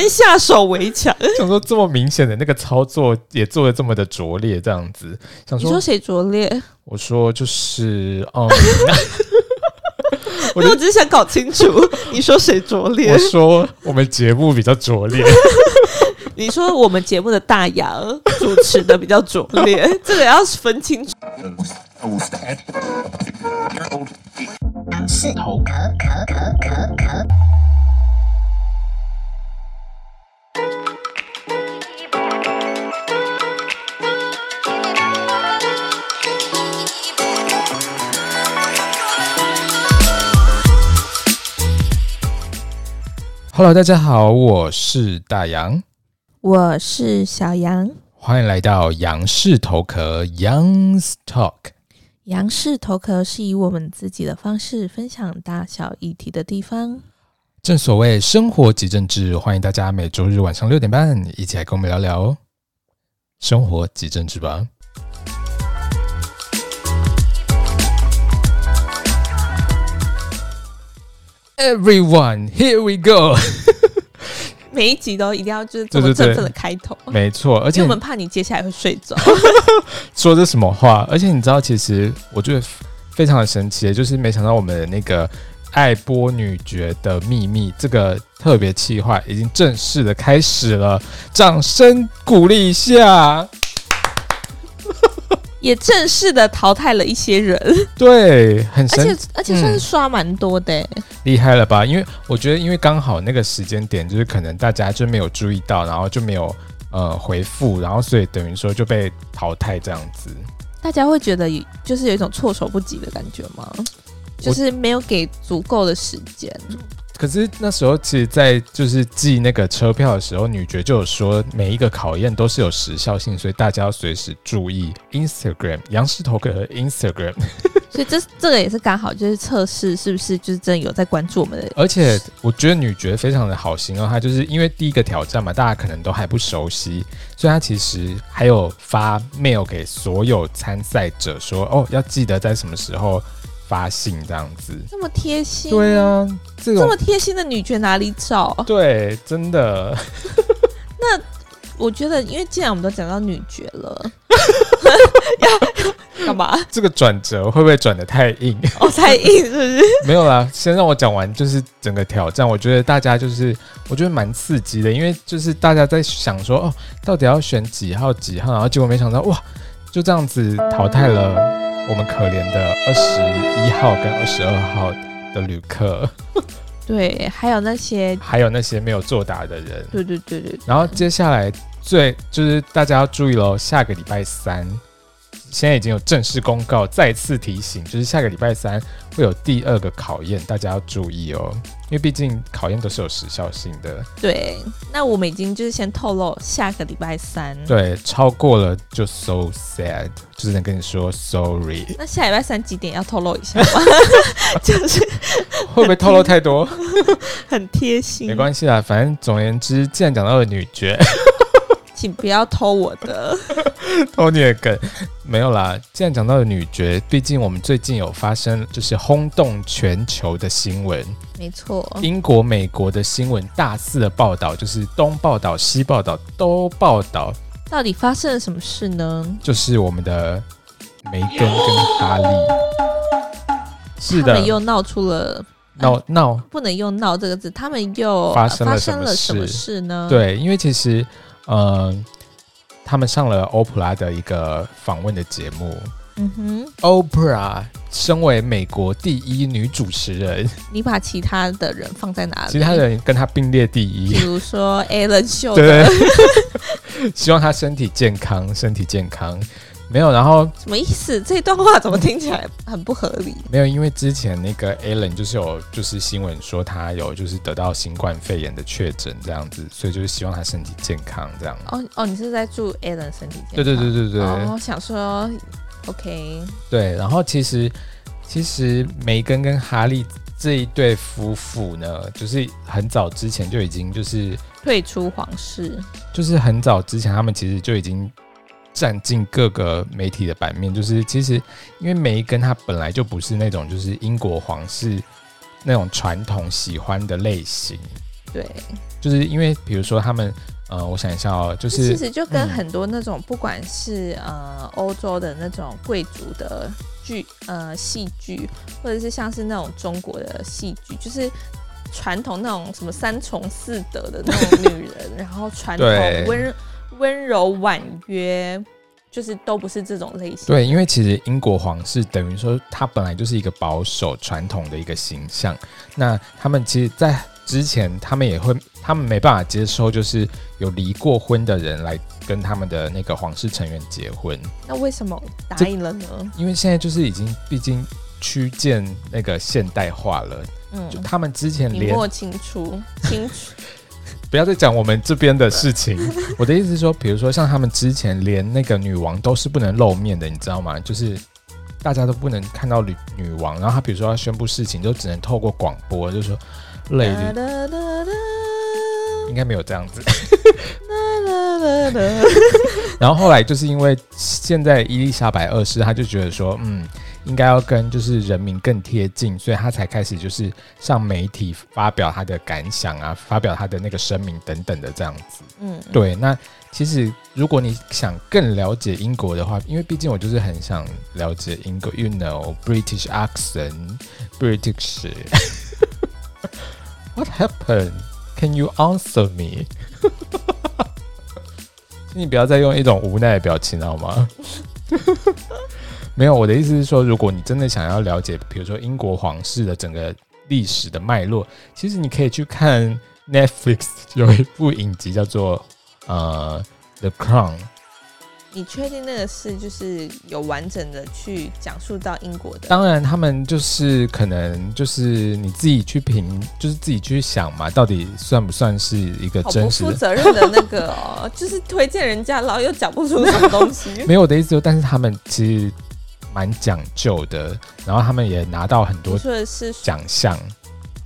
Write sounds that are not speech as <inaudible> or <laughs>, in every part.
先下手为强。想说这么明显的那个操作也做的这么的拙劣，这样子。想说你说谁拙劣？我说就是哦。<laughs> 我只是想搞清楚，<laughs> 你说谁拙劣？我说我们节目比较拙劣。<laughs> 你说我们节目的大杨主持的比较拙劣，这个要分清楚。是头壳壳壳壳壳。Hello，大家好，我是大杨，我是小杨，欢迎来到杨氏头壳 Young's Talk。杨氏头壳是以我们自己的方式分享大小议题的地方。正所谓生活即政治，欢迎大家每周日晚上六点半一起来跟我们聊聊生活即政治吧。Everyone, here we go。<laughs> 每一集都一定要就是这么振奋的开头，没错。而且我们怕你接下来会睡着。<laughs> 说这什么话？而且你知道，其实我觉得非常的神奇，就是没想到我们的那个爱播女爵的秘密这个特别企划已经正式的开始了，掌声鼓励一下。也正式的淘汰了一些人，对，很神，而且而且算是刷蛮多的，嗯，厉害了吧？因为我觉得，因为刚好那个时间点，就是可能大家就没有注意到，然后就没有呃回复，然后所以等于说就被淘汰这样子。大家会觉得就是有一种措手不及的感觉吗？就是没有给足够的时间。可是那时候，其实，在就是寄那个车票的时候，女爵就有说，每一个考验都是有时效性，所以大家要随时注意 Instagram 杨氏头壳的 Instagram。所以这这个也是刚好就是测试是不是就是真的有在关注我们的。<laughs> 而且我觉得女爵非常的好心哦，她就是因为第一个挑战嘛，大家可能都还不熟悉，所以她其实还有发 mail 给所有参赛者说，哦，要记得在什么时候。发信这样子，这么贴心？对啊，这这么贴心的女爵哪里找？对，真的。<laughs> 那我觉得，因为既然我们都讲到女爵了，<laughs> 要干嘛？这个转折会不会转的太硬？哦，太硬是不是？<laughs> 没有啦，先让我讲完，就是整个挑战，我觉得大家就是，我觉得蛮刺激的，因为就是大家在想说，哦，到底要选几号几号，然后结果没想到，哇，就这样子淘汰了。我们可怜的二十一号跟二十二号的旅客，对，还有那些，还有那些没有作答的人，对对对对，对。然后接下来最就是大家要注意喽，下个礼拜三。现在已经有正式公告，再次提醒，就是下个礼拜三会有第二个考验，大家要注意哦，因为毕竟考验都是有时效性的。对，那我们已经就是先透露下个礼拜三，对，超过了就 so sad，就是能跟你说 sorry。那下礼拜三几点要透露一下吗？<laughs> 就是会不会透露太多？<laughs> 很贴心，没关系啦，反正总而言之，既然讲到了女爵。请不要偷我的，<laughs> 偷你的梗没有啦。既然讲到了女爵，毕竟我们最近有发生就是轰动全球的新闻，没错，英国、美国的新闻大肆的报道，就是东报道西报道都报道。到底发生了什么事呢？就是我们的梅根跟哈利，是的，他们又闹出了闹闹，不能用闹这个字，他们又发生了什么什么事呢？对，因为其实。嗯，他们上了欧普拉的一个访问的节目。嗯哼，Oprah 身为美国第一女主持人，你把其他的人放在哪里？其他人跟她并列第一，比如说 Ellen 秀。对，<laughs> 希望她身体健康，身体健康。没有，然后什么意思？这段话怎么听起来很不合理？没有，因为之前那个 Ellen 就是有就是新闻说他有就是得到新冠肺炎的确诊这样子，所以就是希望他身体健康这样。哦哦，你是在祝 Ellen 身体健康？对对对对对。哦，我想说，OK。对，然后其实其实梅根跟哈利这一对夫妇呢，就是很早之前就已经就是退出皇室，就是很早之前他们其实就已经。占尽各个媒体的版面，就是其实因为梅根他本来就不是那种就是英国皇室那种传统喜欢的类型，对，就是因为比如说他们，呃，我想一下哦，就是其实就跟很多那种不管是、嗯、呃欧洲的那种贵族的剧呃戏剧，或者是像是那种中国的戏剧，就是传统那种什么三从四德的那种女人，<laughs> 然后传统温温柔婉约。就是都不是这种类型。对，因为其实英国皇室等于说，他本来就是一个保守传统的一个形象。那他们其实，在之前，他们也会，他们没办法接受，就是有离过婚的人来跟他们的那个皇室成员结婚。那为什么答应了呢？因为现在就是已经，毕竟趋近那个现代化了。嗯，就他们之前连明末清初，清楚。<laughs> 不要再讲我们这边的事情。<laughs> 我的意思是说，比如说像他们之前连那个女王都是不能露面的，你知道吗？就是大家都不能看到女女王，然后她比如说要宣布事情，就只能透过广播，就是说应该没有这样子。<laughs> <laughs> 然后后来就是因为现在伊丽莎白二世，他就觉得说，嗯。应该要跟就是人民更贴近，所以他才开始就是上媒体发表他的感想啊，发表他的那个声明等等的这样子。嗯，对。那其实如果你想更了解英国的话，因为毕竟我就是很想了解英国，you know British accent, British. <laughs> What happened? Can you answer me? <laughs> 请你不要再用一种无奈的表情好吗？<laughs> 没有，我的意思是说，如果你真的想要了解，比如说英国皇室的整个历史的脉络，其实你可以去看 Netflix 有一部影集叫做呃《The Crown》。你确定那个是就是有完整的去讲述到英国的？当然，他们就是可能就是你自己去评，就是自己去想嘛，到底算不算是一个真实的？不负责任的那个哦，就是推荐人家，然后又讲不出什么东西。<laughs> 没有我的意思，但是他们其实。蛮讲究的，然后他们也拿到很多奖项。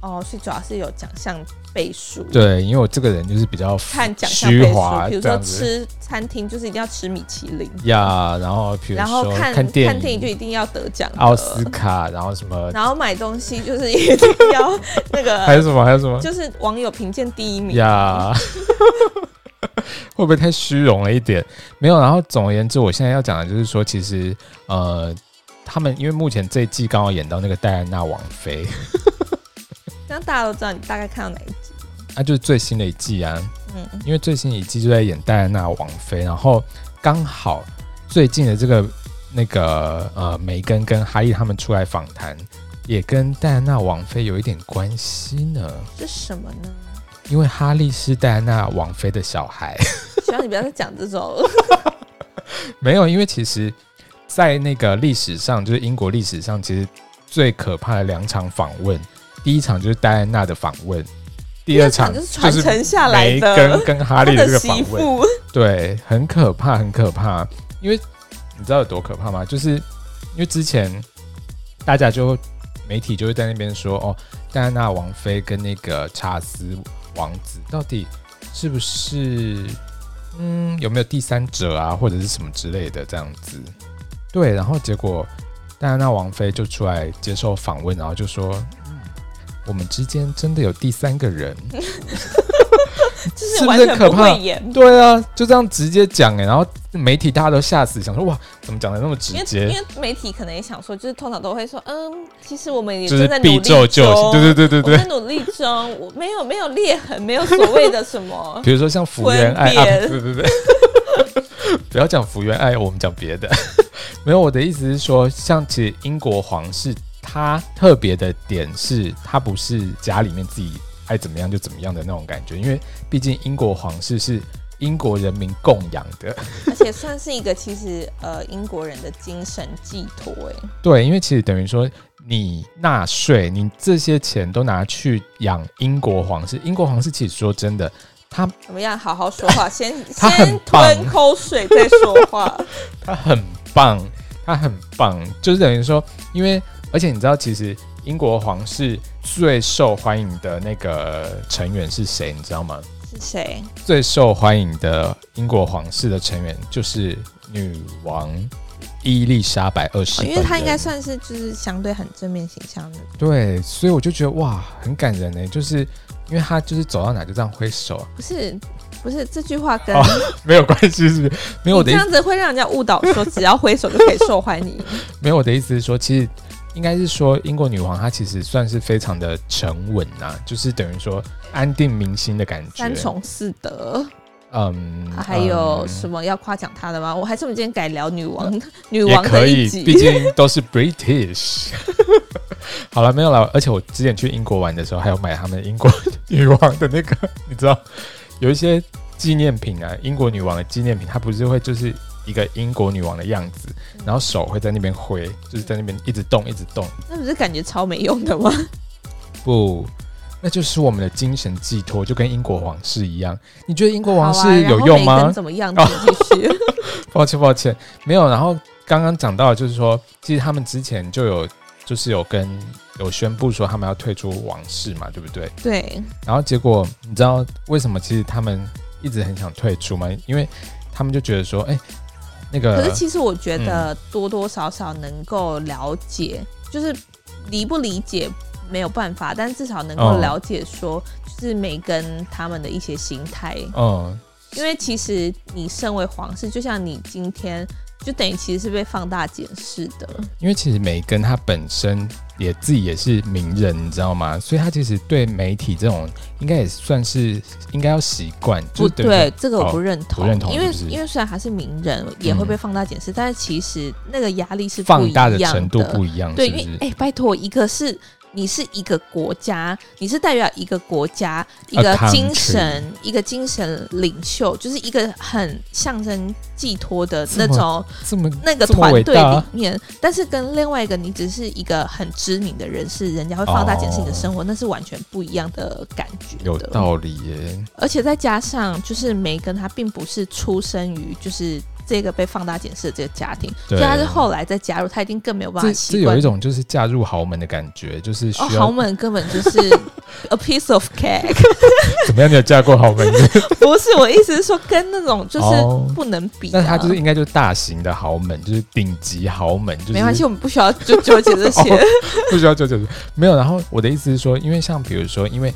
哦，所以主要是有奖项倍数。对，因为我这个人就是比较看奖项倍数，比如说吃餐厅就是一定要吃米其林。呀，然后比如说看看电影。就一定要得奖，奥斯卡，然后什么，然后买东西就是一定要那个，<laughs> 还有什么还有什么，就是网友评鉴第一名。呀。会不会太虚荣了一点？没有。然后总而言之，我现在要讲的就是说，其实呃，他们因为目前这一季刚好演到那个戴安娜王妃，<laughs> 这样大家都知道你大概看到哪一集？那、啊、就是最新的一季啊。嗯，因为最新一季就在演戴安娜王妃，然后刚好最近的这个那个呃，梅根跟哈利他们出来访谈，也跟戴安娜王妃有一点关系呢。是什么呢？因为哈利是戴安娜王妃的小孩，希望你不要再讲这种。<laughs> 没有，因为其实，在那个历史上，就是英国历史上，其实最可怕的两场访问，第一场就是戴安娜的访问，第二场就是传承下来的跟跟哈利的这个访问，对，很可怕，很可怕。因为你知道有多可怕吗？就是因为之前大家就媒体就会在那边说，哦，戴安娜王妃跟那个查尔斯。王子到底是不是嗯，有没有第三者啊，或者是什么之类的这样子？对，然后结果戴安娜王妃就出来接受访问，然后就说：“，我们之间真的有第三个人。” <laughs> 是完全不会演？对啊，就这样直接讲哎，然后媒体大家都吓死，想说哇，怎么讲的那么直接？因为媒体可能也想说，就是通常都会说，嗯，其实我们也正在努力中，对对对对对，在努力中，我没有没有裂痕，没有所谓的什么，<laughs> 比如说像福原爱，啊、对对对，<laughs> 不要讲福原爱，我们讲别的。没有，我的意思是说，像其实英国皇室，他特别的点是，他不是家里面自己。爱怎么样就怎么样的那种感觉，因为毕竟英国皇室是英国人民供养的，而且算是一个其实呃英国人的精神寄托。哎，<laughs> 对，因为其实等于说你纳税，你这些钱都拿去养英国皇室，英国皇室其实说真的，他怎么样？好好说话，<laughs> 先他很吞口水再说话。<laughs> 他很棒，他很棒，就是等于说，因为而且你知道，其实。英国皇室最受欢迎的那个成员是谁？你知道吗？是谁？最受欢迎的英国皇室的成员就是女王伊丽莎白二世，哦，因为她应该算是就是相对很正面形象的。对，所以我就觉得哇，很感人呢。就是因为她就是走到哪就这样挥手。不是不是，这句话跟、哦、<laughs> 没有关系，是不是？没有我的意思，这样子会让人家误导说只要挥手就可以受欢迎。<laughs> 没有我的意思是说，其实应该是说英国女王她其实算是非常的沉稳呐，就是等于说安定民心的感觉。三从四德。嗯，还有什么要夸奖她的吗？嗯、我还是我们今天改聊女王，嗯、<laughs> 女王可以，毕竟都是 British。<laughs> 好了，没有了。而且我之前去英国玩的时候，还有买他们英国女王的那个，你知道，有一些纪念品啊，英国女王的纪念品，它不是会就是一个英国女王的样子，然后手会在那边挥，就是在那边一直动，一直动。那不是感觉超没用的吗？<laughs> 不。那就是我们的精神寄托，就跟英国皇室一样。你觉得英国皇室有用吗？啊、怎么样？<laughs> 继续。抱歉，抱歉，没有。然后刚刚讲到，就是说，其实他们之前就有，就是有跟有宣布说他们要退出王室嘛，对不对？对。然后结果，你知道为什么？其实他们一直很想退出吗？因为他们就觉得说，哎，那个。可是其实我觉得多多少少能够了解，嗯、就是理不理解。没有办法，但至少能够了解说，就是梅根他们的一些心态。嗯，因为其实你身为皇室，就像你今天就等于其实是被放大检视的。因为其实梅根他本身也自己也是名人，你知道吗？所以他其实对媒体这种应该也算是应该要习惯。不对，这个我不认同。不认同，因为因为虽然他是名人，也会被放大检视，但是其实那个压力是放大的程度不一样。对，因为哎，拜托，一个是。你是一个国家，你是代表一个国家，一个精神，一个精神领袖，就是一个很象征寄托的那种，这么那个团队里面。但是跟另外一个，你只是一个很知名的人士，人家会放大检视你的生活，那是完全不一样的感觉。有道理耶。而且再加上，就是梅根他并不是出生于就是。这个被放大检视的这个家庭，对所以他是后来再加入，他一定更没有办法习惯。这有一种就是嫁入豪门的感觉，就是、哦、豪门根本就是 <laughs> a piece of cake。<laughs> 怎么样？你有嫁过豪门？<laughs> 不是，我意思是说跟那种就是不能比、啊。那他就是应该就是大型的豪门，就是顶级豪门。就是、没关系，我们不需要就纠结这些、哦，不需要纠结。没有。然后我的意思是说，因为像比如说，因为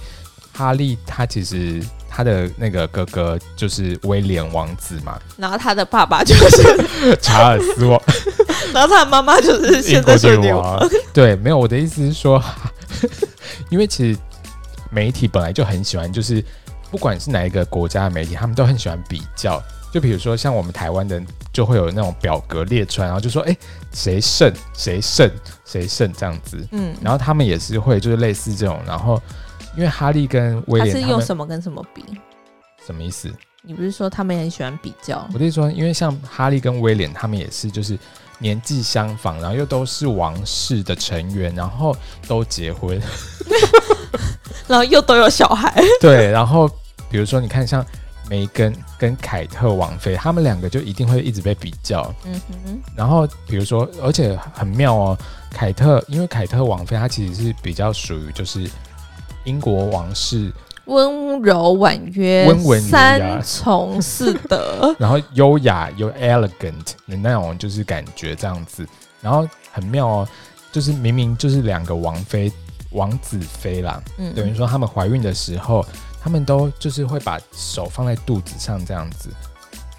哈利他其实。他的那个哥哥就是威廉王子嘛，然后他的爸爸就是 <laughs> 查尔斯王，<laughs> 然后他的妈妈就是现在是女王。<laughs> 对，没有，我的意思是说，因为其实媒体本来就很喜欢，就是不管是哪一个国家的媒体，他们都很喜欢比较。就比如说像我们台湾的，就会有那种表格列出来，然后就说，哎，谁胜谁胜谁胜这样子。嗯，然后他们也是会就是类似这种，然后。因为哈利跟威廉，他是用什么跟什么比？什么意思？你不是说他们也很喜欢比较？我跟你说，因为像哈利跟威廉，他们也是就是年纪相仿，然后又都是王室的成员，然后都结婚，<laughs> 然后又都有小孩。<laughs> 对，然后比如说你看，像梅根跟凯特王妃，他们两个就一定会一直被比较。嗯哼。然后比如说，而且很妙哦，凯特，因为凯特王妃她其实是比较属于就是。英国王室温柔婉约，温文三从四德，<laughs> 然后优雅又 elegant 的那种就是感觉这样子，然后很妙哦，就是明明就是两个王妃、王子妃啦，嗯，等于说他们怀孕的时候，他们都就是会把手放在肚子上这样子，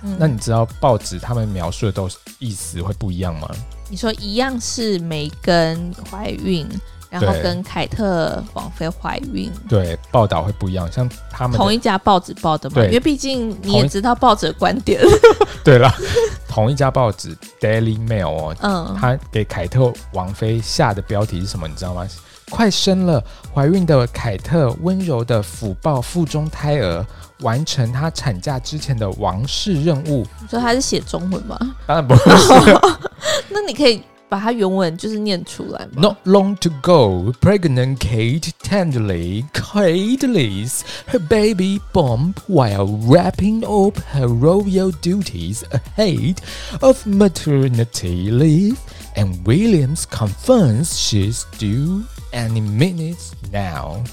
嗯，那你知道报纸他们描述的都意思会不一样吗？你说一样是梅根怀孕。然后跟凯特王妃怀孕，对，报道会不一样，像他们同一家报纸报的嘛，因为毕竟你也知道报纸的观点。<laughs> 对了，同一家报纸 Daily Mail 哦，嗯，他给凯特王妃下的标题是什么？你知道吗？快生了，怀孕的凯特温柔的抚抱腹中胎儿，完成她产假之前的王室任务。你说他是写中文吗？当然不是。<laughs> 那你可以。把它原文就是念出来嘛。Not long to go, pregnant Kate tenderly cradles her baby bump while wrapping up her royal duties ahead of maternity leave, and Williams confirms she's due any minutes now.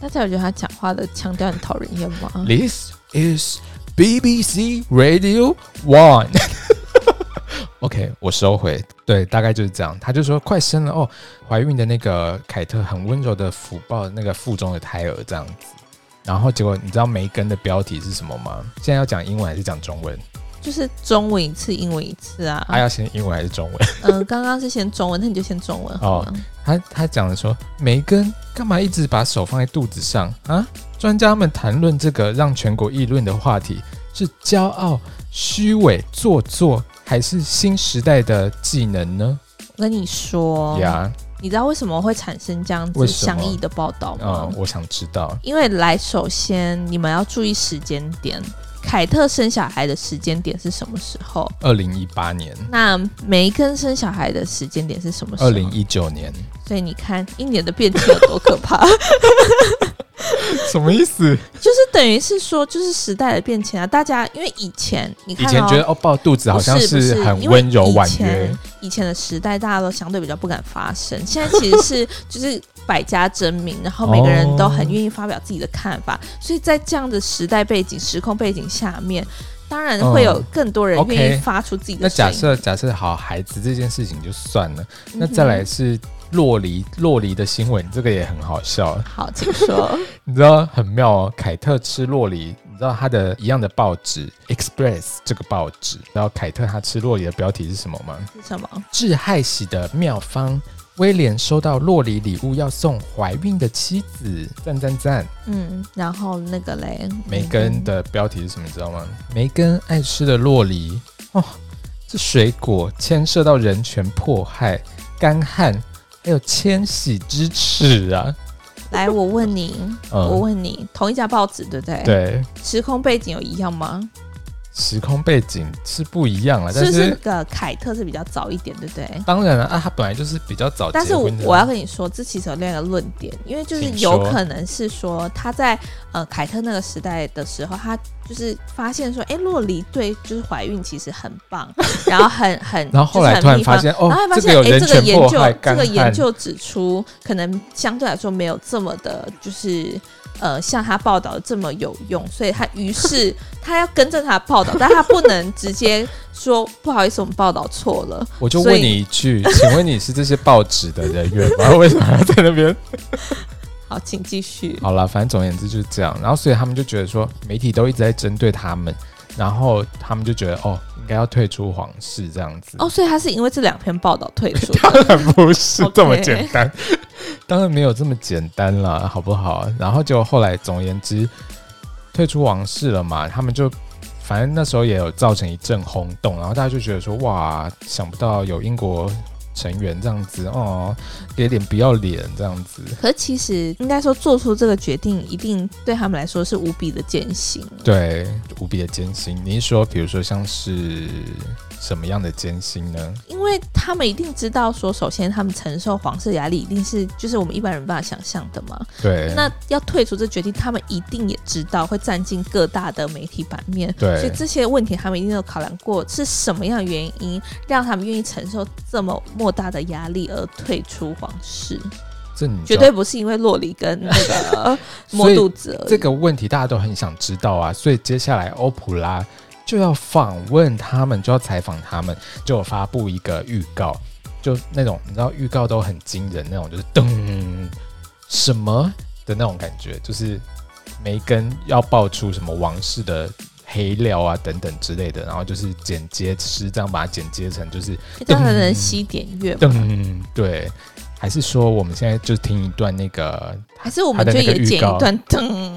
大家有觉得他讲话的腔调很讨人厌吗？This is BBC Radio One. <laughs> OK，我收回。对，大概就是这样。他就说快生了哦，怀孕的那个凯特很温柔的抚抱那个腹中的胎儿，这样子。然后结果你知道梅根的标题是什么吗？现在要讲英文还是讲中文？就是中文一次，英文一次啊。他、啊、要先英文还是中文？嗯、呃，刚刚是先中文，那你就先中文好哦。他他讲的说，梅根干嘛一直把手放在肚子上啊？专家们谈论这个让全国议论的话题，是骄傲、虚伪、做作，还是新时代的技能呢？我跟你说呀。你知道为什么会产生这样子相异的报道吗？嗯，我想知道。因为来，首先你们要注意时间点。凯特生小孩的时间点是什么时候？二零一八年。那梅根生小孩的时间点是什么时候？二零一九年。所以你看，一年的变迁有多可怕。<laughs> 什么意思？就是等于是说，就是时代的变迁啊！大家因为以前你看、喔，以前觉得哦抱肚子好像是很温柔婉约，以前的时代大家都相对比较不敢发声。现在其实是就是百家争鸣，然后每个人都很愿意发表自己的看法。哦、所以在这样的时代背景、时空背景下面，当然会有更多人愿意发出自己的音。嗯 okay、那假设假设好孩子这件事情就算了，那再来是。酪梨，洛梨的新闻，这个也很好笑。好，请说。<laughs> 你知道很妙哦，凯特吃洛梨，你知道他的一样的报纸《Express》这个报纸，然后凯特他吃洛梨的标题是什么吗？是什么？致害喜的妙方，威廉收到洛梨礼物要送怀孕的妻子，赞赞赞。嗯，然后那个嘞，梅根的标题是什么？你知道吗？梅根爱吃的洛梨哦，这水果牵涉到人权迫害、干旱。还有千禧之耻啊！来，我问你，嗯、我问你，同一家报纸对不对？对。时空背景有一样吗？时空背景是不一样了，但是那个凯特是比较早一点，对不对？当然了啊，他本来就是比较早。但是我我要跟你说，这其实有另一个论点，因为就是有可能是说他在呃凯特那个时代的时候，他就是发现说，哎，洛梨对就是怀孕其实很棒，<laughs> 然后很很，然后后来突然发现，哦，然后发现哎，这个研究这个研究指出，可能相对来说没有这么的，就是。呃，像他报道这么有用，所以他于是 <laughs> 他要跟正他的报道，但他不能直接说不好意思，我们报道错了。我就问你一句，请问你是这些报纸的人员吗？为什么要在那边？<laughs> 好，请继续。好了，反正总而言之就是这样。然后，所以他们就觉得说，媒体都一直在针对他们，然后他们就觉得哦，应该要退出皇室这样子。哦，所以他是因为这两篇报道退出？<laughs> 当然不是这么简单。<laughs> 当然没有这么简单了，好不好？然后就后来，总而言之，退出王室了嘛。他们就反正那时候也有造成一阵轰动，然后大家就觉得说，哇，想不到有英国。成员这样子哦，有点不要脸这样子。可是其实应该说，做出这个决定一定对他们来说是无比的艰辛。对，无比的艰辛。你是说，比如说像是什么样的艰辛呢？因为他们一定知道说，首先他们承受皇室压力一定是就是我们一般人无法想象的嘛。对。那要退出这决定，他们一定也知道会占尽各大的媒体版面。对。所以这些问题他们一定有考量过，是什么样的原因让他们愿意承受这么。莫大的压力而退出皇室，这绝对不是因为洛里跟那个 <laughs> 摸肚子。这个问题大家都很想知道啊，所以接下来欧普拉就要访问他们，就要采访他们，就有发布一个预告，就那种你知道预告都很惊人那种，就是噔什么的那种感觉，就是梅根要爆出什么王室的。黑料啊，等等之类的，然后就是剪接师这样把它剪接成，就是这样才能吸点阅。噔，对，还是说我们现在就听一段那个，还是我们就也剪一段噔？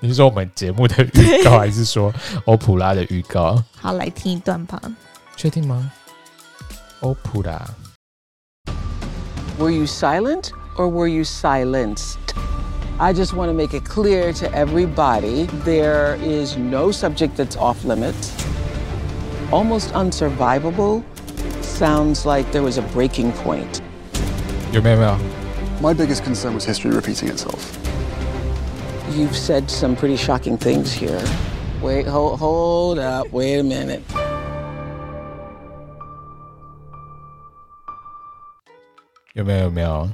你是说我们节目的预告，还是说欧普拉的预告？好，来听一段吧。确定吗？欧普拉，Were you silent or were you silenced? I just want to make it clear to everybody there is no subject that's off limits. Almost unsurvivable sounds like there was a breaking point. My biggest concern was history repeating itself. You've said some pretty shocking things here. Wait, hold, hold up, wait a minute. 有<laughs> 没有？有没有？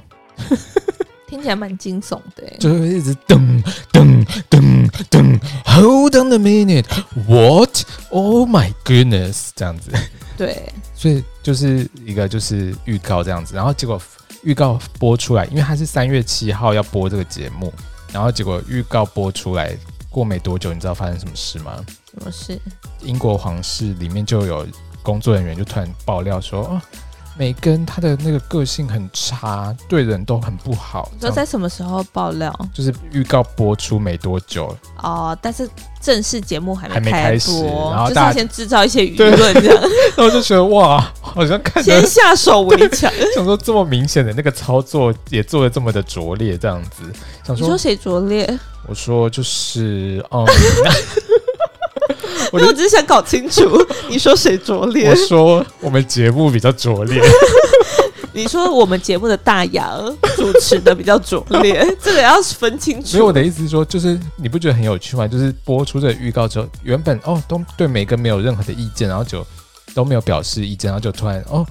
听起来蛮惊悚的，就会一直噔噔噔噔，Hold on a minute，What？Oh my goodness，这样子。对，所以就是一个就是预告这样子，然后结果 预告播出来，因为它是三月七号要播这个节目，然后结果预告播出来过没多久，你知道发生什么事吗？什么事？英国皇室里面就有工作人员就突然爆料说，哦。梅根他的那个个性很差，对人都很不好。都在什么时候爆料？就是预告播出没多久哦，但是正式节目还没还没开始，然后大家先制造一些舆论这样。<laughs> 然后就觉得哇，好像看先下手为强。<laughs> 想说这么明显的那个操作也做的这么的拙劣，这样子。想说你说谁拙劣？我说就是嗯。<laughs> <laughs> 我就只是想搞清楚，<laughs> 你说谁拙劣？我说我们节目比较拙劣。<laughs> 你说我们节目的大杨主持的比较拙劣，这个要分清楚。所以我的意思是说，就是你不觉得很有趣吗？就是播出这个预告之后，原本哦都对每个没有任何的意见，然后就都没有表示意见，然后就突然哦。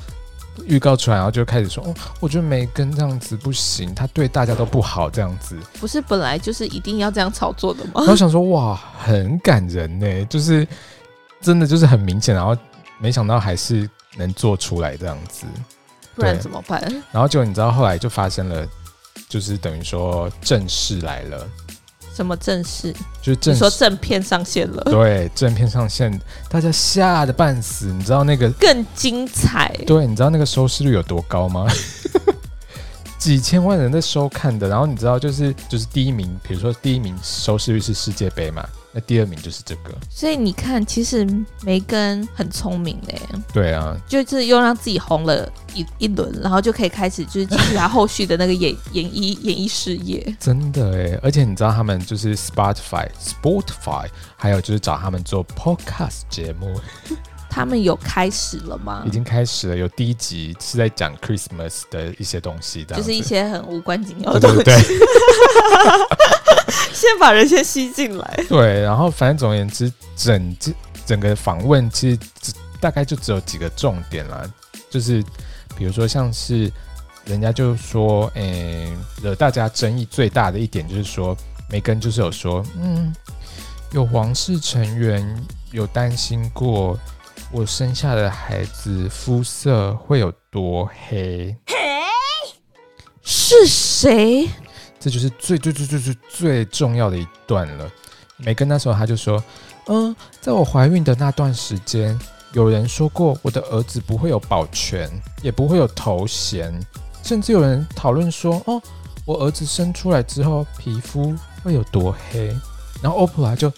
预告出来，然后就开始说：“哦，我觉得梅根这样子不行，他对大家都不好，这样子不是本来就是一定要这样炒作的吗？”然后想说：“哇，很感人呢，就是真的就是很明显，然后没想到还是能做出来这样子，不然怎么办？然后就你知道后来就发生了，就是等于说正式来了。”什么正式？就是正说正片上线了。对，正片上线，大家吓得半死。你知道那个更精彩？对，你知道那个收视率有多高吗？<laughs> 几千万人在收看的。然后你知道，就是就是第一名，比如说第一名收视率是世界杯嘛。那第二名就是这个，所以你看，其实梅根很聪明嘞。对啊，就是又让自己红了一一轮，然后就可以开始就是继续他后续的那个演 <laughs> 演艺演艺事业。真的哎，而且你知道他们就是 Spotify、Spotify，还有就是找他们做 Podcast 节目。他们有开始了吗？已经开始了，有第一集是在讲 Christmas 的一些东西的，就是一些很无关紧要的东西。对对对。先把人先吸进来，对，然后反正总而言之，整这整个访问其实只大概就只有几个重点啦，就是比如说像是人家就说，诶、欸，惹大家争议最大的一点就是说，梅根就是有说，嗯，有皇室成员有担心过我生下的孩子肤色会有多黑，嘿，是谁？这就是最最最最最最重要的一段了。梅根那时候他就说：“嗯，在我怀孕的那段时间，有人说过我的儿子不会有保全，也不会有头衔，甚至有人讨论说，哦，我儿子生出来之后皮肤会有多黑。”然后欧普拉就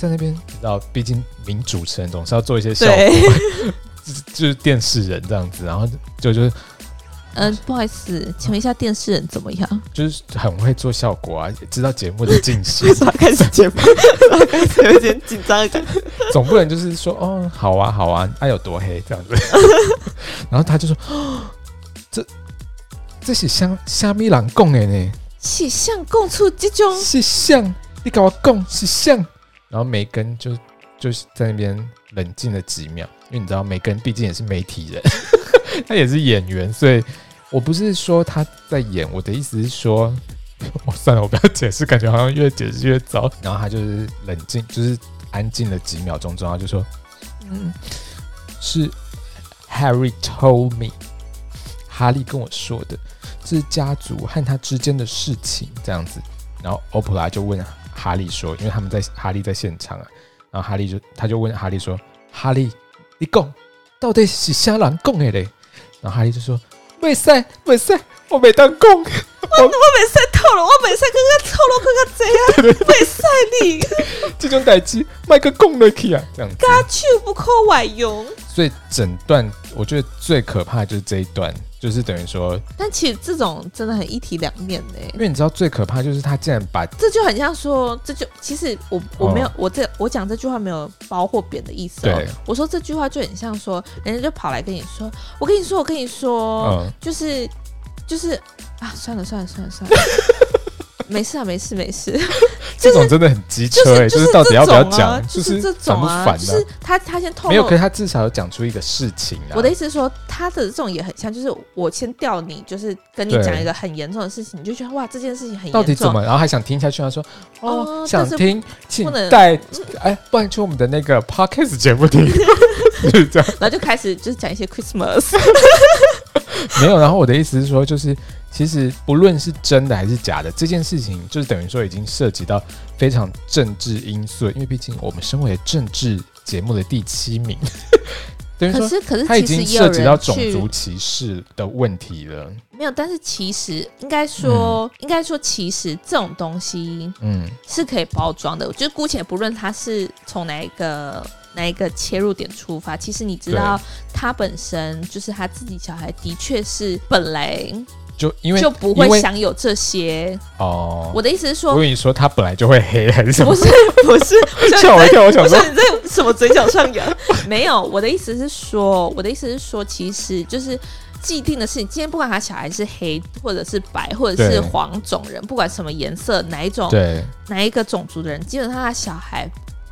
在那边，你知道，毕竟名主持人总是要做一些效果，就是 <laughs> 就是电视人这样子，然后就就是。嗯，不好意思，请问一下电视人怎么样？就是很会做效果啊，也知道节目的进行。<laughs> 开始节目，开始有点紧张的感觉。<laughs> 总不能就是说，哦，好啊，好啊，爱、啊、有多黑这样子。然后他就说，<gasps> 哦、这这是像虾米人讲的呢？是像供出这种？是像你跟我讲是像。然后梅根就就是在那边冷静了几秒，因为你知道梅根毕竟也是媒体人。<laughs> 他也是演员，所以我不是说他在演，我的意思是说，我 <laughs> 算了，我不要解释，感觉好像越解释越糟。然后他就是冷静，就是安静了几秒钟之后，他就说：“嗯，是 Harry told me，哈利跟我说的，这是家族和他之间的事情，这样子。”然后欧普拉就问哈利说：“因为他们在哈利在现场啊。”然后哈利就他就问哈利说：“哈利，你讲到底是啥人讲的嘞？”然后哈利就说：“没事，没事，我没当讲，我我没使透露，我没使刚刚透露刚刚这样，<laughs> 没使你 <laughs> 这种代志，麦克讲落去啊，这样子，家丑不可外扬。所以整段我觉得最可怕的就是这一段。”就是等于说，但其实这种真的很一体两面呢。因为你知道最可怕就是他竟然把这就很像说，这就其实我我没有、哦、我这我讲这句话没有褒或贬的意思、哦。对，我说这句话就很像说，人家就跑来跟你说，我跟你说，我跟你说，嗯、就是就是啊，算了算了算了算了。<laughs> 没事啊，没事没事。<laughs> 这种真的很机车哎，就是到底要不要讲？就是这种啊，就是他他先透露，没有，可是他至少有讲出一个事情啊。我的意思是说，他的这种也很像，就是我先吊你，就是跟你讲一个很严重的事情，你就觉得哇，这件事情很严重，到底怎么？然后还想听下去，他说哦，想听，请带哎，不然去我们的那个 podcast 节目听，<laughs> <laughs> 就是这样。然后就开始就是讲一些 Christmas。<laughs> 没有。然后我的意思是说，就是其实不论是真的还是假的，这件事情就是等于说已经涉及到非常政治因素，因为毕竟我们身为政治节目的第七名。<laughs> 可是，可是，他已经涉及到种族歧视的问题了。没有，但是其实应该说，嗯、应该说，其实这种东西，嗯，是可以包装的。我觉得姑且不论他是从哪一个哪一个切入点出发，其实你知道，他本身就是他自己小孩，的确是本来。就因为就不会享有这些哦。我的意思是说，我跟你说，他本来就会黑还是什么？不是不是，<laughs> 吓我一跳！我想说你在什么嘴角上扬？<laughs> 没有，我的意思是说，我的意思是说，其实就是既定的事情。今天不管他小孩是黑，或者是白，或者是黄种人，不管什么颜色，哪一种，对哪一个种族的人，基本上他小孩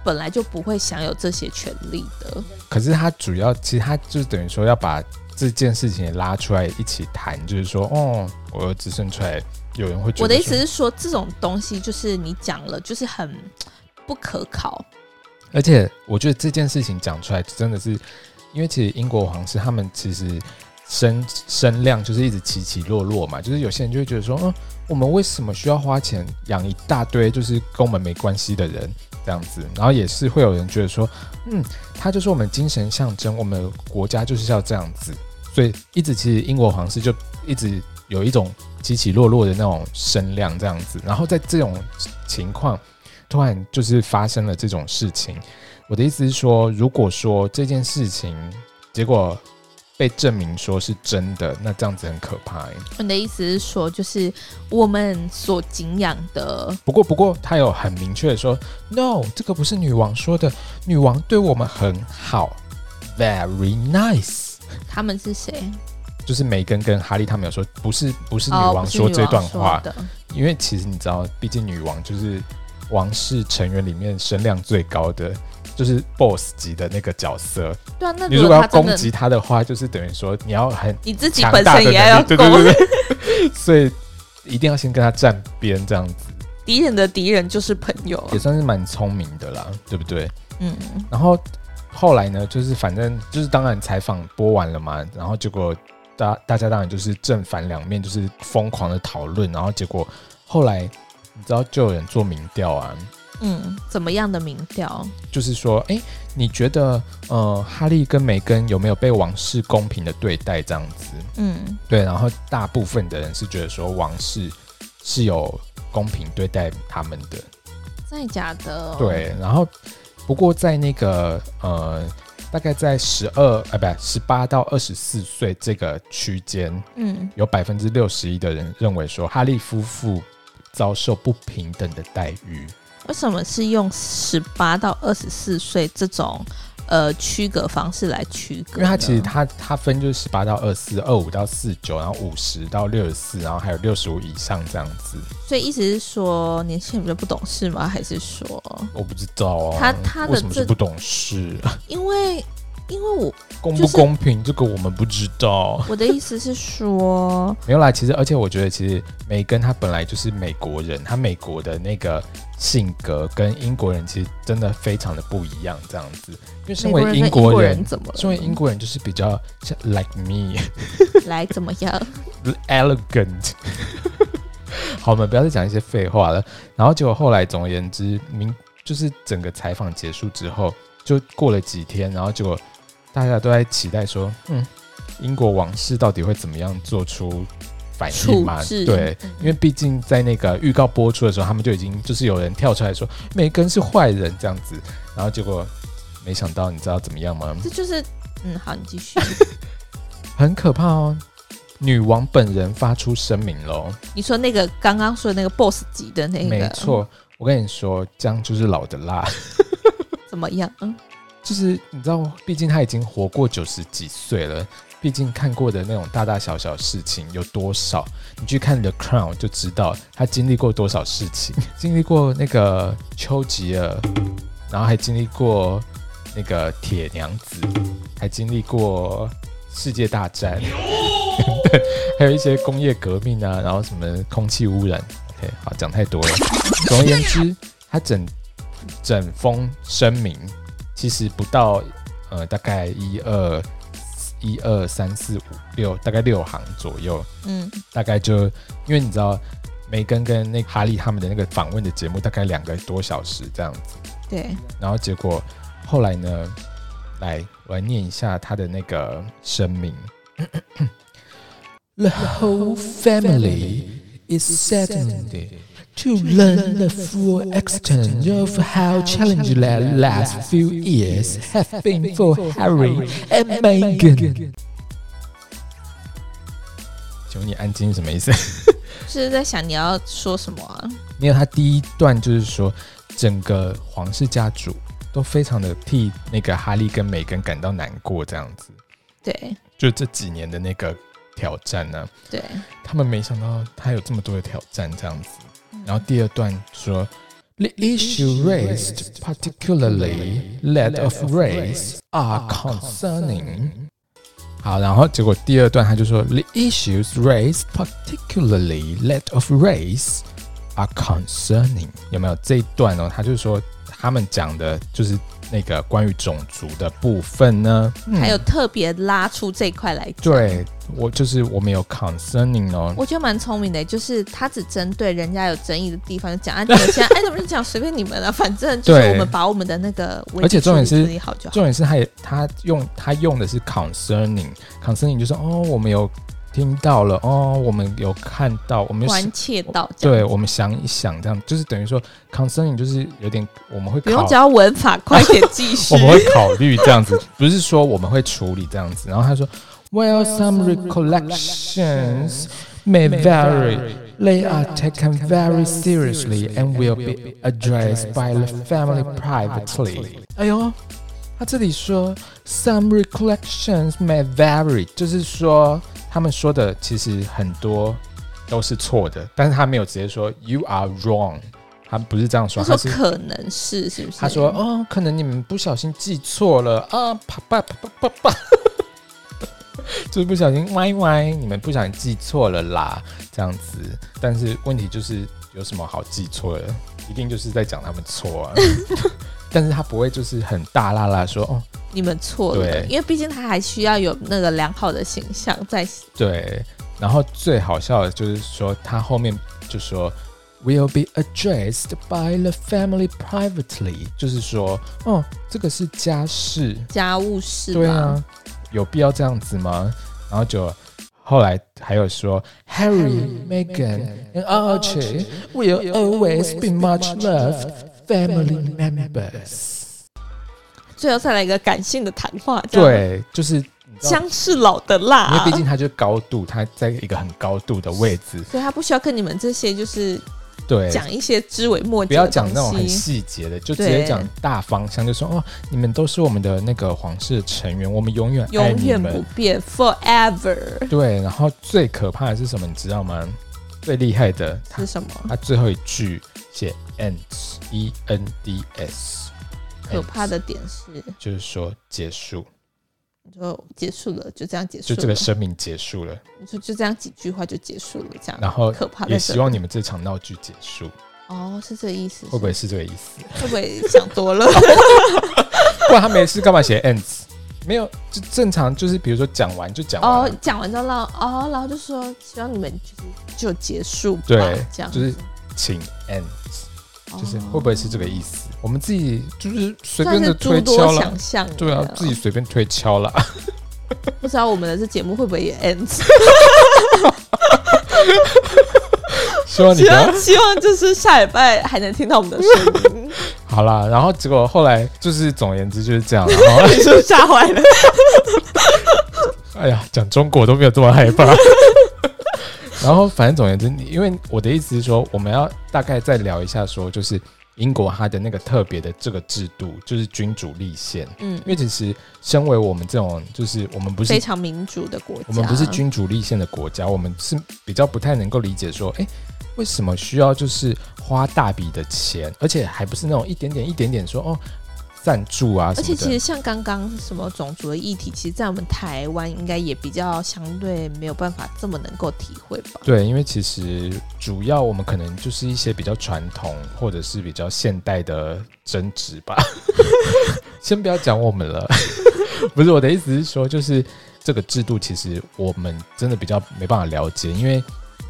本来就不会享有这些权利的。可是他主要，其实他就是等于说要把。这件事情也拉出来一起谈，就是说，哦，我儿子生出来，有人会觉得。我的意思是说，这种东西就是你讲了，就是很不可靠。而且，我觉得这件事情讲出来，真的是因为其实英国皇室他们其实声声量就是一直起起落落嘛，就是有些人就会觉得说，嗯，我们为什么需要花钱养一大堆就是跟我们没关系的人这样子？然后也是会有人觉得说，嗯，他就是我们精神象征，我们国家就是要这样子。所以一直其实英国皇室就一直有一种起起落落的那种声量这样子，然后在这种情况突然就是发生了这种事情。我的意思是说，如果说这件事情结果被证明说是真的，那这样子很可怕。你的意思是说，就是我们所敬仰的。不过，不过他有很明确的说，No，这个不是女王说的，女王对我们很好，Very nice。他们是谁？就是梅根跟哈利，他们有说不是不是女王说这段话，哦、因为其实你知道，毕竟女王就是王室成员里面声量最高的，就是 boss 级的那个角色。对啊，那你如果要攻击他的话，就是等于说你要很你自己本身也要对对对，<laughs> 所以一定要先跟他站边这样子。敌人的敌人就是朋友，也算是蛮聪明的啦，对不对？嗯，然后。后来呢，就是反正就是当然采访播完了嘛，然后结果大大家当然就是正反两面就是疯狂的讨论，然后结果后来你知道就有人做民调啊，嗯，怎么样的民调？就是说，哎，你觉得呃哈利跟梅根有没有被王室公平的对待这样子？嗯，对，然后大部分的人是觉得说王室是有公平对待他们的，真的假的？对，然后。不过在那个呃，大概在十二啊，不，十八到二十四岁这个区间，嗯，有百分之六十一的人认为说哈利夫妇遭受不平等的待遇。为什么是用十八到二十四岁这种？呃，区隔方式来区隔，因为它其实它它分就是十八到二四，二五到四九，然后五十到六十四，然后还有六十五以上这样子。所以意思是说年轻人比较不懂事吗？还是说我不知道啊？他他的为什么是不懂事？<laughs> 因为。因为我公不公平，这个我们不知道。我的意思是说，<laughs> 没有啦。其实，而且我觉得，其实梅根他本来就是美国人，他美国的那个性格跟英国人其实真的非常的不一样。这样子，因为身为英国人，怎么身为英国人就是比较像 like me，<laughs> 来怎么样？<laughs> elegant。好，我们不要再讲一些废话了。然后结果后来，总而言之，明就是整个采访结束之后，就过了几天，然后结果。大家都在期待说，嗯，英国王室到底会怎么样做出反应嘛？对，因为毕竟在那个预告播出的时候，他们就已经就是有人跳出来说梅根是坏人这样子，然后结果没想到，你知道怎么样吗？这就是，嗯，好，你继续。<laughs> 很可怕哦，女王本人发出声明喽。你说那个刚刚说的那个 boss 级的那个？没错，我跟你说，这样就是老的辣。<laughs> 怎么样？嗯。就是你知道，毕竟他已经活过九十几岁了，毕竟看过的那种大大小小事情有多少，你去看《The Crown》就知道他经历过多少事情，<laughs> 经历过那个丘吉尔，然后还经历过那个铁娘子，还经历过世界大战，<laughs> 对，还有一些工业革命啊，然后什么空气污染。OK，好，讲太多了。总而言之，他整整封声明。其实不到，呃，大概一二一二三四五六，大概六行左右。嗯，大概就因为你知道，梅根跟那个哈利他们的那个访问的节目大概两个多小时这样子。对。然后结果后来呢，来我来念一下他的那个声明：The whole family is saddened to learn the full extent of how challenging the last few years have been for Harry and Meghan。请问你安静什么意思？<laughs> 是在想你要说什么啊？没有，他第一段就是说，整个皇室家族都非常的替那个哈利跟梅根感到难过，这样子。对，就这几年的那个挑战呢、啊，对，他们没想到他有这么多的挑战，这样子。然后第二段说，The issue raised, particularly that of race, are concerning。好，然后结果第二段他就说，The issues raised, particularly that of race, are concerning。有没有这一段哦？他就说他们讲的就是。 那个关于种族的部分呢，嗯、还有特别拉出这块来讲。对，我就是我们有 concerning 哦，我觉得蛮聪明的，就是他只针对人家有争议的地方就讲啊，你们现在爱 <laughs> 怎么就讲，随便你们了，反正就是我们把我们的那个，而且重点是重点是他也他用他用的是 concerning，concerning concerning 就是哦，我们有。听到了哦，我们有看到，我们关切到，对，我们想一想，这样就是等于说，concerning 就是有点，我们会考不用教文法，快点继续。我们会考虑这样子，不是说我们会处理这样子。然后他说，Well, some recollections may vary. They are taken very seriously and will be addressed by the family privately. 哎呦，他这里说，some recollections may vary，就是说。他们说的其实很多都是错的，但是他没有直接说 “you are wrong”，他不是这样说，他说可能是是不是？他说哦，可能你们不小心记错了啊，啪啪啪啪啪啪，<laughs> 就是不小心歪歪，你们不小心记错了啦，这样子。但是问题就是有什么好记错的？一定就是在讲他们错啊。<laughs> 但是他不会就是很大啦啦说哦。你们错了，因为毕竟他还需要有那个良好的形象在。对，然后最好笑的就是说，他后面就说 “will be addressed by the family privately”，就是说，哦，这个是家事，家务事，对啊，有必要这样子吗？然后就后来还有说，Harry, Meghan and Archie will always be much loved family members。最后再来一个感性的谈话，对，就是姜是老的辣，因为毕竟他就是高度，他在一个很高度的位置，所以他不需要跟你们这些就是对讲一些枝微末节，不要讲那种很细节的，就直接讲大方向，就说哦，你们都是我们的那个皇室成员，我们永远永远不变，forever。对，然后最可怕的是什么，你知道吗？最厉害的是什么？他最后一句写 ends，e n d s。可怕的点是，就是说结束，就结束了，就这样结束，就这个声明结束了。你说就这样几句话就结束了，这样。然后可怕的也希望你们这场闹剧结束。哦，是这个意思？会不会是这个意思？会不会想多了？<laughs> 不然他没事干嘛写 ends？没有，就正常，就是比如说讲完就讲完。哦，讲完之后，哦，然后就说希望你们就是就结束，对，这样就是请 ends。就是会不会是这个意思？我们自己就是随便的推敲了，想象对啊，自己随便推敲了。<laughs> 不知道我们的这节目会不会也 ends？<laughs> 希望你不要，希望就是下礼拜还能听到我们的声音。<laughs> 好啦，然后结果后来就是总而言之就是这样，然后你是不是吓坏了？哎呀，讲中国都没有这么害怕。然后，反正总而言之，因为我的意思是说，我们要大概再聊一下，说就是英国它的那个特别的这个制度，就是君主立宪。嗯，因为其实身为我们这种，就是我们不是非常民主的国家，我们不是君主立宪的国家，我们是比较不太能够理解说，哎，为什么需要就是花大笔的钱，而且还不是那种一点点一点点说哦。赞助啊，而且其实像刚刚什么种族的议题，其实，在我们台湾应该也比较相对没有办法这么能够体会吧？对，因为其实主要我们可能就是一些比较传统或者是比较现代的争执吧。<laughs> 先不要讲我们了，<laughs> 不是我的意思是说，就是这个制度，其实我们真的比较没办法了解，因为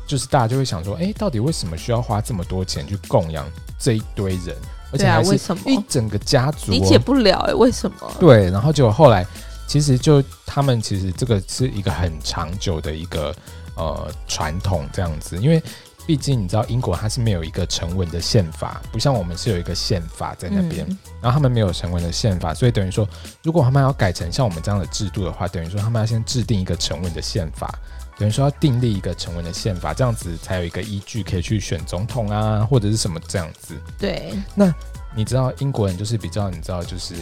就是大家就会想说，哎，到底为什么需要花这么多钱去供养这一堆人，而且还是一整个家族、哦，理解不了哎，为什么？对，然后结果后来，其实就他们其实这个是一个很长久的一个呃传统这样子，因为。毕竟你知道，英国它是没有一个成文的宪法，不像我们是有一个宪法在那边，嗯、然后他们没有成文的宪法，所以等于说，如果他们要改成像我们这样的制度的话，等于说他们要先制定一个成文的宪法，等于说要订立一个成文的宪法，这样子才有一个依据可以去选总统啊，或者是什么这样子。对，那。你知道英国人就是比较，你知道就是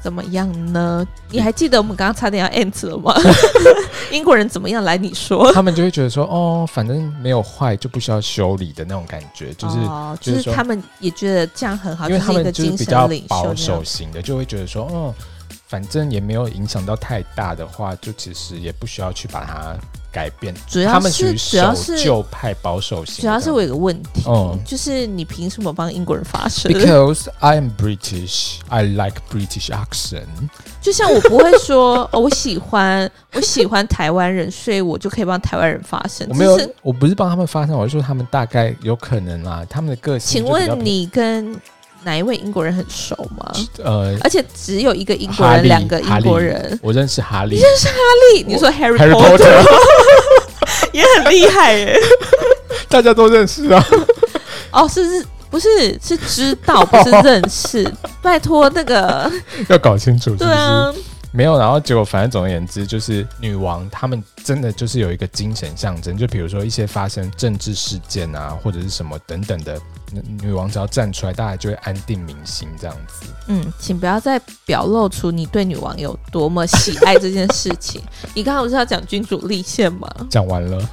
怎么样呢？你还记得我们刚刚差点要 end 了吗？<laughs> 英国人怎么样？来，你说。他们就会觉得说，哦，反正没有坏就不需要修理的那种感觉，就是、哦、就是他们也觉得这样很好，因为他们就是比较保守型的，就会觉得说，哦，反正也没有影响到太大的话，就其实也不需要去把它。改变，主要是主要是旧派保守型。主要是我有个问题，嗯，就是你凭什么帮英国人发声？Because I am British, I like British accent。就像我不会说，<laughs> 哦，我喜欢我喜欢台湾人，所以我就可以帮台湾人发声。我没有，我不是帮他们发声，我是说他们大概有可能啊，他们的个性。请问你跟哪一位英国人很熟吗？呃，而且只有一个英国人，两个英国人。我认识哈利，你认识哈利？你说 Harry Potter <laughs> 也很厉害耶，大家都认识啊。<laughs> 哦，是是，不是是知道，不是认识。<laughs> 拜托，那个要搞清楚是不是？对啊。没有，然后结果反正总而言之，就是女王他们真的就是有一个精神象征，就比如说一些发生政治事件啊，或者是什么等等的，女王只要站出来，大家就会安定民心这样子。嗯，请不要再表露出你对女王有多么喜爱这件事情。你刚刚不是要讲君主立宪吗？讲完了。<laughs>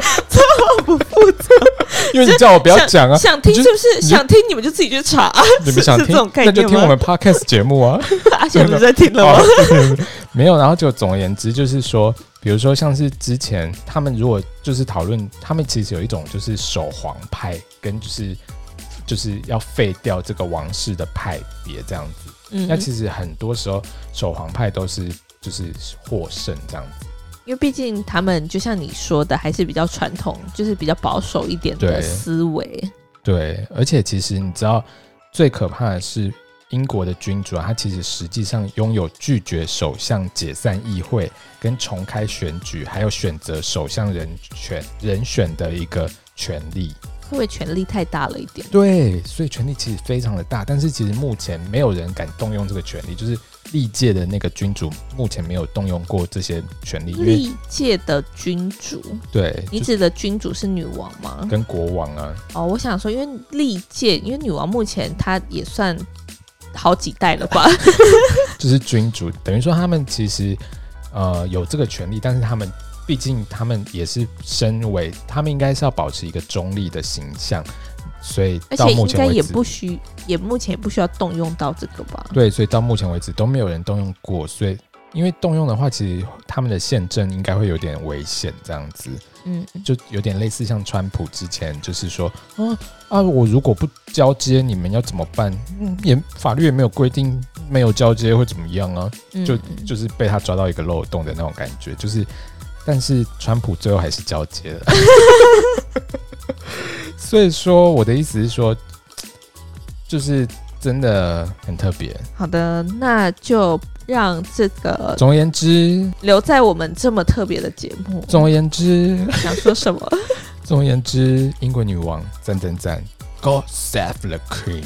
<laughs> 这么不负责，<laughs> 因为你叫我不要讲啊，想听是不是？想听你们就自己去查。啊 <laughs> 你们想听，那就听我们 podcast 节目啊。阿贤不是在听了吗？<laughs> 没有，然后就总而言之，就是说，比如说像是之前他们如果就是讨论，他们其实有一种就是守皇派，跟就是就是要废掉这个王室的派别这样子。嗯，那其实很多时候守皇派都是就是获胜这样子。因为毕竟他们就像你说的，还是比较传统，就是比较保守一点的思维。对，而且其实你知道，最可怕的是英国的君主啊，他其实实际上拥有拒绝首相解散议会、跟重开选举，还有选择首相人选人选的一个权利。会不会权力太大了一点？对，所以权力其实非常的大，但是其实目前没有人敢动用这个权力，就是。历届的那个君主目前没有动用过这些权利。历届的君主，对，你指的君主是女王吗？跟国王啊？哦，我想说，因为历届，因为女王目前她也算好几代了吧？<laughs> 就是君主，等于说他们其实呃有这个权利，但是他们毕竟他们也是身为，他们应该是要保持一个中立的形象。所以到目前为止，而且应该也不需，也目前也不需要动用到这个吧？对，所以到目前为止都没有人动用过。所以，因为动用的话，其实他们的宪政应该会有点危险，这样子。嗯，就有点类似像川普之前就是说，啊啊，我如果不交接，你们要怎么办？嗯，也法律也没有规定没有交接会怎么样啊？就就是被他抓到一个漏洞的那种感觉。就是，但是川普最后还是交接了。<laughs> <laughs> 所以说，我的意思是说，就是真的很特别。好的，那就让这个总而言之留在我们这么特别的节目。总而言之，想说什么？<laughs> 总而言之，英国女王赞赞赞，God save the Queen。